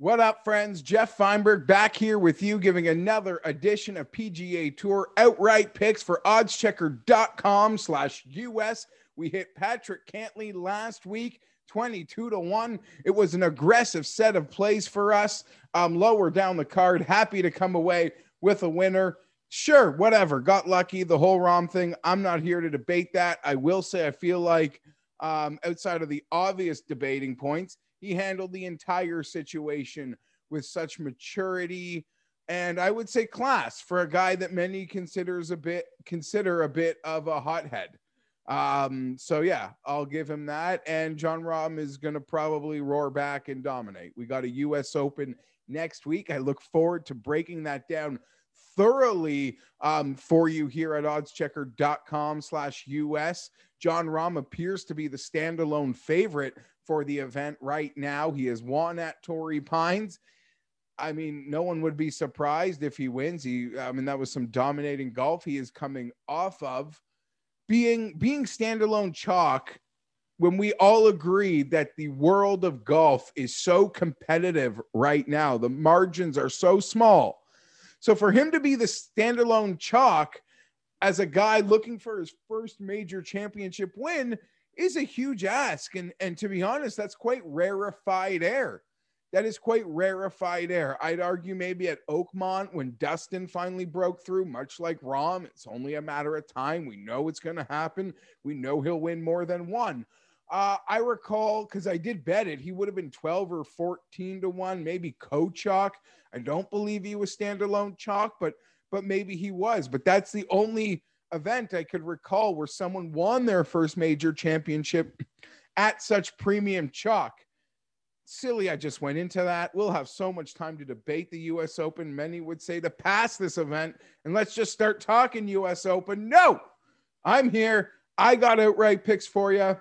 What up, friends? Jeff Feinberg back here with you, giving another edition of PGA Tour outright picks for oddschecker.com slash US. We hit Patrick Cantlay last week, 22 to 1. It was an aggressive set of plays for us. Um, lower down the card, happy to come away with a winner. Sure, whatever. Got lucky, the whole Rahm thing. I'm not here to debate that. I will say I feel like um, outside of the obvious debating points, he handled the entire situation with such maturity and I would say class for a guy that many considers a bit consider a bit of a hothead. Um, so yeah, I'll give him that. And Jon Rahm is going to probably roar back and dominate. We got a U.S. Open next week. I look forward to breaking that down thoroughly um, for you here at oddschecker.com slash us jon rahm appears to be the standalone favorite for the event right now. He has won at torrey pines. I mean no one would be surprised if he wins. He i mean that was some dominating golf he is coming off of. Being being standalone chalk when we all agree that the world of golf is so competitive right now the margins are so small. So for him to be the standalone chalk as a guy looking for his first major championship win is a huge ask. And, and to be honest, that's quite rarefied air. That is quite rarefied air. I'd argue maybe at Oakmont when Dustin finally broke through, much like Rahm, it's only a matter of time. We know it's going to happen. We know he'll win more than one. Uh, I recall because I did bet it, he would have been 12 or 14 to 1, maybe co chalk. I don't believe he was standalone chalk, but but maybe he was. But that's the only event I could recall where someone won their first major championship at such premium chalk. Silly, I just went into that. We'll have so much time to debate the US Open. Many would say to pass this event and let's just start talking US Open. No, I'm here. I got outright picks for you.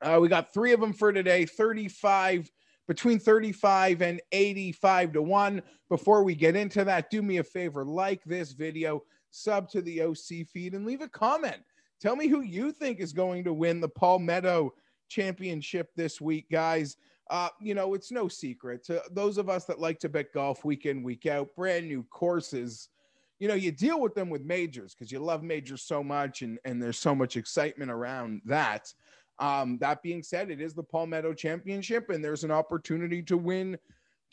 Uh, we got three of them for today 35, between 35 and 85 to 1. Before we get into that, do me a favor like this video, sub to the OC feed, and leave a comment. Tell me who you think is going to win the Palmetto Championship this week, guys. Uh, you know, it's no secret to those of us that like to bet golf week in, week out, brand new courses. You know, you deal with them with majors because you love majors so much and, and there's so much excitement around that. Um, that being said, it is the Palmetto Championship, and there's an opportunity to win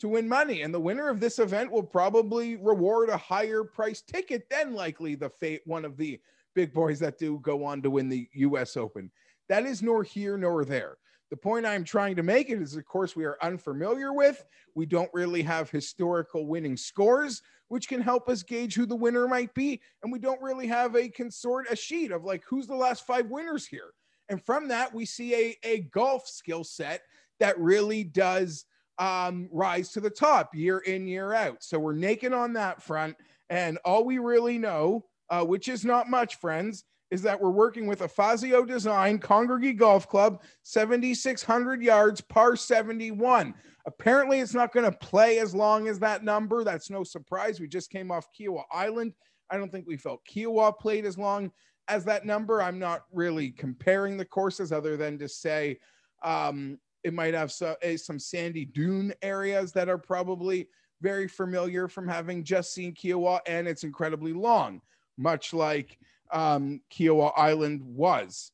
to win money. And the winner of this event will probably reward a higher price ticket than likely the fate one of the big boys that do go on to win the US Open. That is nor here nor there. The point I'm trying to make it is, of course, we are unfamiliar with. We don't really have historical winning scores, which can help us gauge who the winner might be. And we don't really have a consort, a sheet of like who's the last five winners here. And from that, we see a, a golf skill set that really does um, rise to the top year in, year out. So we're naked on that front. And all we really know, uh, which is not much, friends, is that we're working with a Fazio design Congaree Golf Club, 7,600 yards, par 71. Apparently, it's not going to play as long as that number. That's no surprise. We just came off Kiawah Island. I don't think we felt Kiawah played as long as that number. I'm not really comparing the courses other than to say um, it might have some, uh, some sandy dune areas that are probably very familiar from having just seen Kiawah, and it's incredibly long, much like um, Kiawah Island was.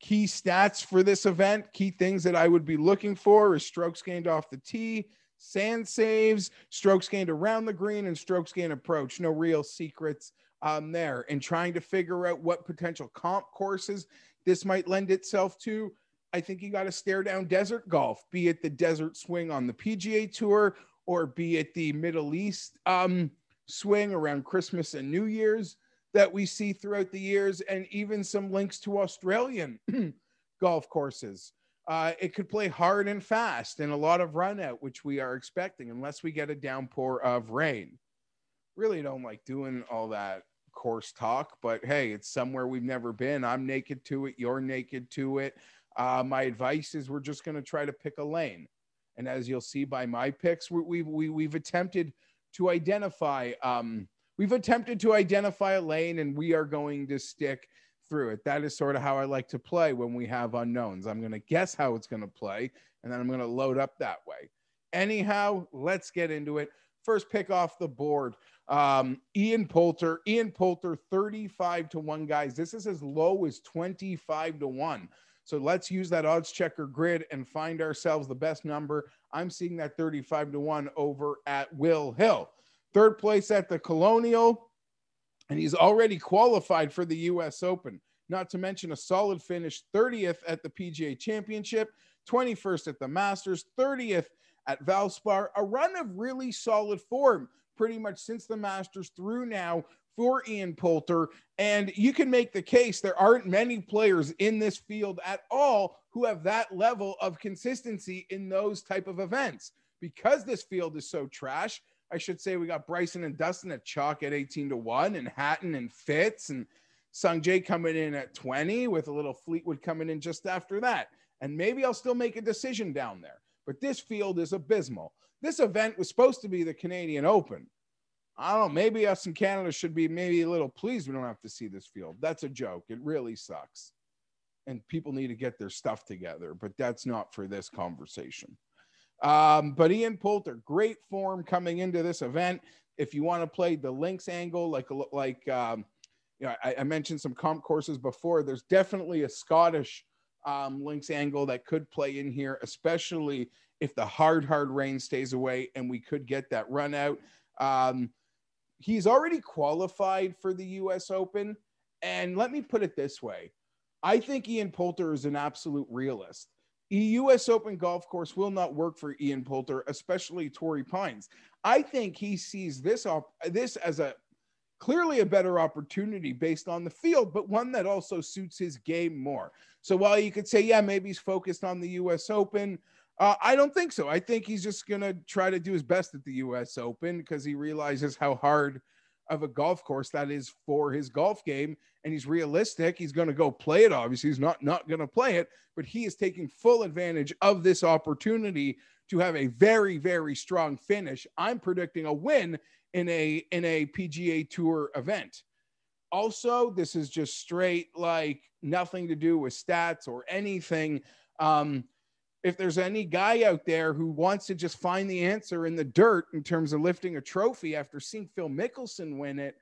Key stats for this event, key things that I would be looking for is strokes gained off the tee, sand saves, strokes gained around the green, and strokes gained approach. No real secrets um, there and trying to figure out what potential comp courses this might lend itself to. I think you got to stare down desert golf, be it the desert swing on the PGA Tour or be it the Middle East um, swing around Christmas and New Year's that we see throughout the years, and even some links to Australian golf courses. Uh, it could play hard and fast and a lot of run out, which we are expecting, unless we get a downpour of rain. Really don't like doing all that course talk, but hey, it's somewhere we've never been. I'm naked to it. You're naked to it. Uh, my advice is we're just going to try to pick a lane. And as you'll see by my picks, we, we, we've attempted to identify, um, we've attempted to identify a lane and we are going to stick through it. That is sort of how I like to play when we have unknowns. I'm going to guess how it's going to play and then I'm going to load up that way. Anyhow, let's get into it. First pick off the board. Um, Ian Poulter, Ian Poulter, 35 to 1, guys. This is as low as 25 to 1. So let's use that odds checker grid and find ourselves the best number. I'm seeing that 35 to 1 over at Will Hill. Third place at the Colonial, and he's already qualified for the US Open. Not to mention a solid finish 30th at the PGA Championship, 21st at the Masters, 30th at Valspar, a run of really solid form pretty much since the Masters through now for Ian Poulter. And you can make the case there aren't many players in this field at all who have that level of consistency in those type of events. Because this field is so trash, I should say we got Bryson and Dustin at chalk at 18 to 1 and Hatton and Fitz and Sungjae coming in at 20 with a little Fleetwood coming in just after that. And maybe I'll still make a decision down there. But this field is abysmal. This event was supposed to be the Canadian Open. I don't know. Maybe us in Canada should be maybe a little pleased we don't have to see this field. That's a joke. It really sucks. And people need to get their stuff together, but that's not for this conversation. Um, but Ian Poulter, great form coming into this event. If you want to play the links angle, like like um, you know, I, I, mentioned some comp courses before. There's definitely a Scottish um, links angle that could play in here, especially if the hard hard rain stays away and we could get that run out. Um, he's already qualified for the U.S. Open, and let me put it this way: I think Ian Poulter is an absolute realist. The U.S. Open golf course will not work for Ian Poulter, especially Torrey Pines. I think he sees this op- this as a clearly a better opportunity based on the field, but one that also suits his game more. So while you could say, yeah, maybe he's focused on the U.S. Open, uh, I don't think so. I think he's just going to try to do his best at the U.S. Open because he realizes how hard of a golf course that is for his golf game and he's realistic he's going to go play it obviously he's not not going to play it but he is taking full advantage of this opportunity to have a very very strong finish i'm predicting a win in a in a pga tour event also this is just straight like nothing to do with stats or anything um if there's any guy out there who wants to just find the answer in the dirt in terms of lifting a trophy after seeing Phil Mickelson win it,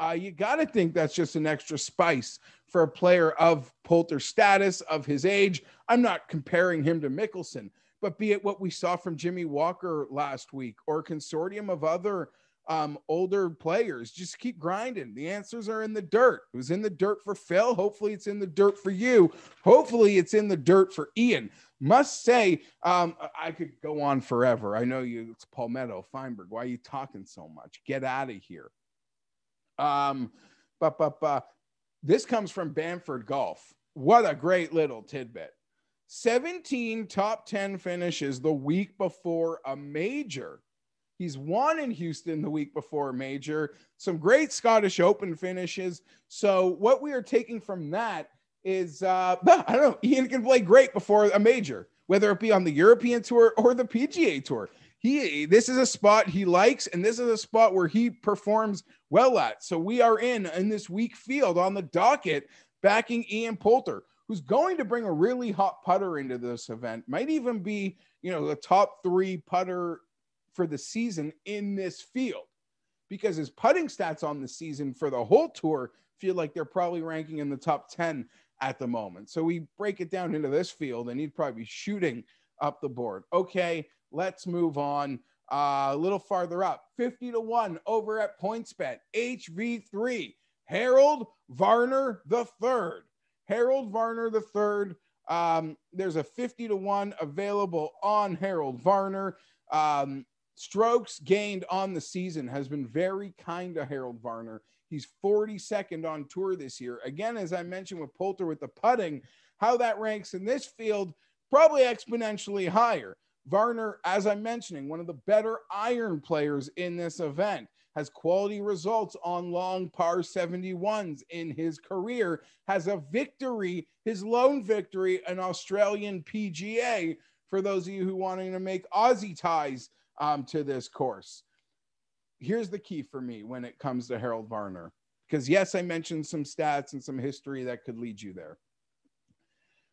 uh, you got to think that's just an extra spice for a player of Poulter status, of his age. I'm not comparing him to Mickelson, but be it what we saw from Jimmy Walker last week or a consortium of other um, older players, just keep grinding. The answers are in the dirt. It was in the dirt for Phil. Hopefully, it's in the dirt for you. Hopefully, it's in the dirt for Ian must say, um, I could go on forever. I know you, it's Palmetto, Feinberg. Why are you talking so much? Get out of here. Um, but, but, but this comes from Bamford Golf. What a great little tidbit. 17 top 10 finishes the week before a major. He's won in Houston the week before major. Some great Scottish Open finishes. So, what we are taking from that is uh, I don't know. Ian can play great before a major, whether it be on the European tour or the PGA tour. He this is a spot he likes, and this is a spot where he performs well at. So we are in in this weak field on the docket, backing Ian Poulter, who's going to bring a really hot putter into this event. Might even be you know the top three putter for the season in this field because his putting stats on the season for the whole tour feel like they're probably ranking in the top 10 at the moment. So we break it down into this field, and he'd probably be shooting up the board. Okay, let's move on. Uh, a little farther up, 50 to 1 over at PointsBet, HV3, Harold Varner the third. Harold Varner the third. Um, there's a 50 to 1 available on Harold Varner. Um, strokes gained on the season has been very kind to Harold Varner. He's 42nd on tour this year. Again, as I mentioned with Poulter with the putting, how that ranks in this field, probably exponentially higher. Varner, as I'm mentioning, one of the better iron players in this event, has quality results on long par 71s in his career, has a victory, his lone victory, an Australian PGA, for those of you who wanting to make Aussie ties um, to this course here's the key for me when it comes to Harold Varner. Because, yes, I mentioned some stats and some history that could lead you there.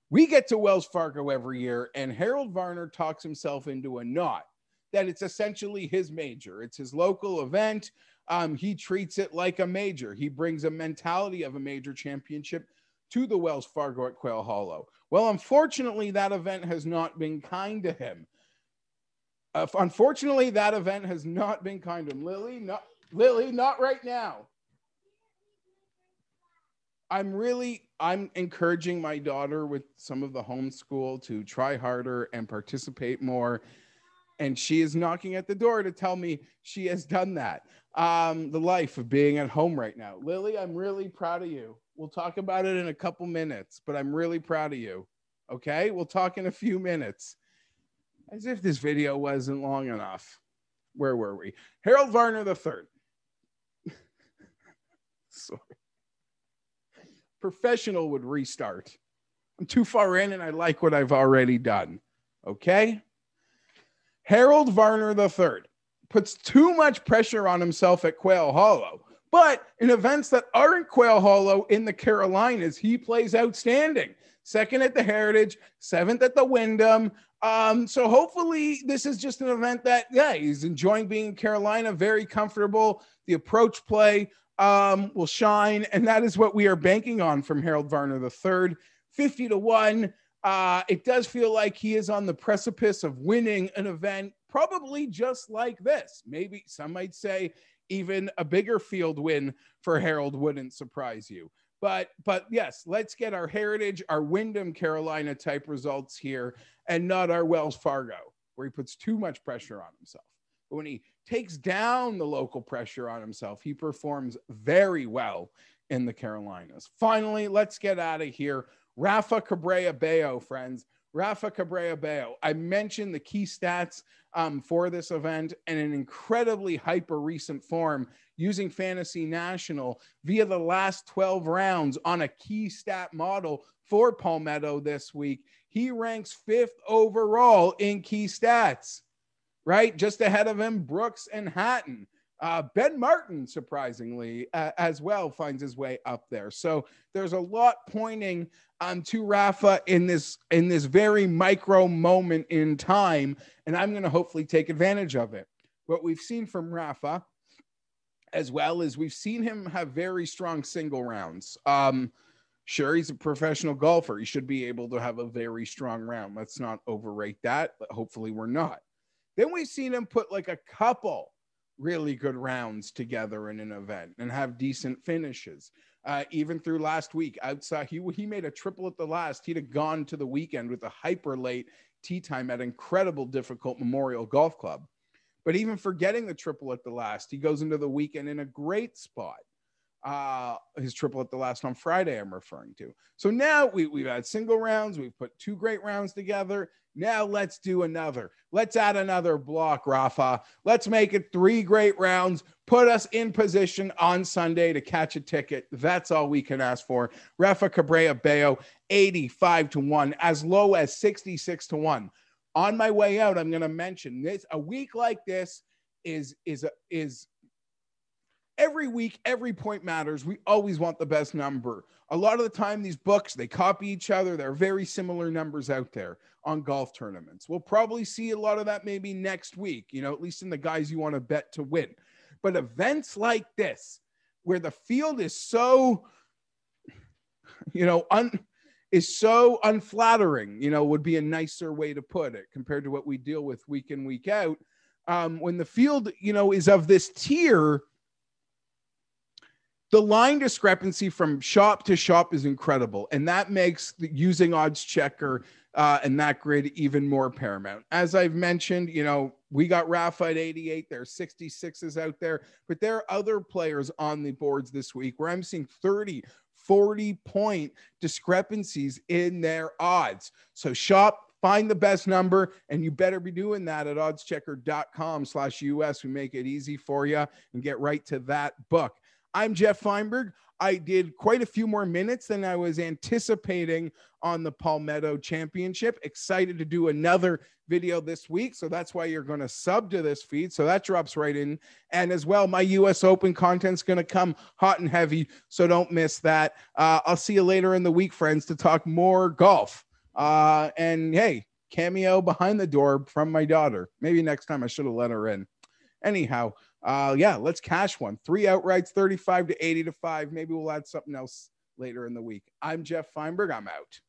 We get to Wells Fargo every year, and Harold Varner talks himself into a knot that it's essentially his major. It's his local event. Um, he treats it like a major. He brings a mentality of a major championship to the Wells Fargo at Quail Hollow. Well, unfortunately, that event has not been kind to him. Uh, unfortunately, that event has not been kind him. Lily, not Lily, not right now. I'm really I'm encouraging my daughter with some of the homeschool to try harder and participate more. And she is knocking at the door to tell me she has done that. Um, the life of being at home right now. Lily, I'm really proud of you. We'll talk about it in a couple minutes, but I'm really proud of you. Okay, we'll talk in a few minutes. As if this video wasn't long enough. Where were we? Harold Varner III. Sorry professional would restart. I'm too far in and I like what I've already done. Okay. Harold Varner III puts too much pressure on himself at Quail Hollow, but in events that aren't Quail Hollow in the Carolinas, he plays outstanding. Second at the Heritage, seventh at the Wyndham. Um, so hopefully this is just an event that, yeah, he's enjoying being in Carolina, very comfortable. The approach play um, will shine. And that is what we are banking on from Harold Varner III. 50 to 1. Uh, it does feel like he is on the precipice of winning an event, probably just like this. Maybe some might say even a bigger field win for Harold wouldn't surprise you. But but yes, let's get our heritage, our Wyndham Carolina type results here, and not our Wells Fargo, where he puts too much pressure on himself. But when he takes down the local pressure on himself. He performs very well in the Carolinas. Finally, let's get out of here. Rafa Cabrera Bello, friends. Rafa Cabrera Bello. I mentioned the key stats um, for this event and an incredibly hyper recent form using Fantasy National via the last 12 rounds on a key stat model for Palmetto this week. He ranks fifth overall in key stats right? Just ahead of him, Brooks and Hatton. Uh, ben Martin, surprisingly, uh, as well, finds his way up there. So there's a lot pointing um, to Rafa in this in this very micro moment in time, and I'm going to hopefully take advantage of it. What we've seen from Rafa, as well as we've seen him have very strong single rounds. Um, sure, he's a professional golfer. He should be able to have a very strong round. Let's not overrate that. But hopefully, we're not. Then we've seen him put like a couple really good rounds together in an event and have decent finishes. Uh, even through last week, outside he he made a triple at the last. He'd have gone to the weekend with a hyper late tee time at incredible difficult Memorial Golf Club. But even forgetting the triple at the last, he goes into the weekend in a great spot. Uh, his triple at the last on Friday, I'm referring to. So now we, we've had single rounds, we've put two great rounds together. Now let's do another. Let's add another block, Rafa. Let's make it three great rounds. Put us in position on Sunday to catch a ticket. That's all we can ask for. Rafa Cabrera Bello, 85 to 1, as low as 66 to 1. On my way out, I'm going to mention this. A week like this is is is every week, every point matters. We always want the best number. A lot of the time, these books they copy each other. There are very similar numbers out there on golf tournaments. We'll probably see a lot of that maybe next week, you know, at least in the guys you want to bet to win. But events like this, where the field is so, you know, un, is so unflattering, you know, would be a nicer way to put it compared to what we deal with week in, week out. Um, when the field, you know, is of this tier, the line discrepancy from shop to shop is incredible. And that makes using odds checker uh, and that grid even more paramount. As I've mentioned, you know, we got Rafa at 88. There are 66s out there, but there are other players on the boards this week where I'm seeing 30, 40 point discrepancies in their odds. So shop, find the best number, and you better be doing that at oddschecker.com slash US. We make it easy for you and get right to that book. I'm Jeff Feinberg. I did quite a few more minutes than I was anticipating on the Palmetto Championship. Excited to do another video this week. So that's why you're going to sub to this feed. So that drops right in. And as well, my US Open content's going to come hot and heavy. So don't miss that. Uh, I'll see you later in the week, friends, to talk more golf. Uh, and hey, cameo behind the door from my daughter. Maybe next time I should have let her in. Anyhow, uh, yeah, let's cash one. Three outrights, 35 to 80 to 5. Maybe we'll add something else later in the week. I'm Jeff Feinberg. I'm out.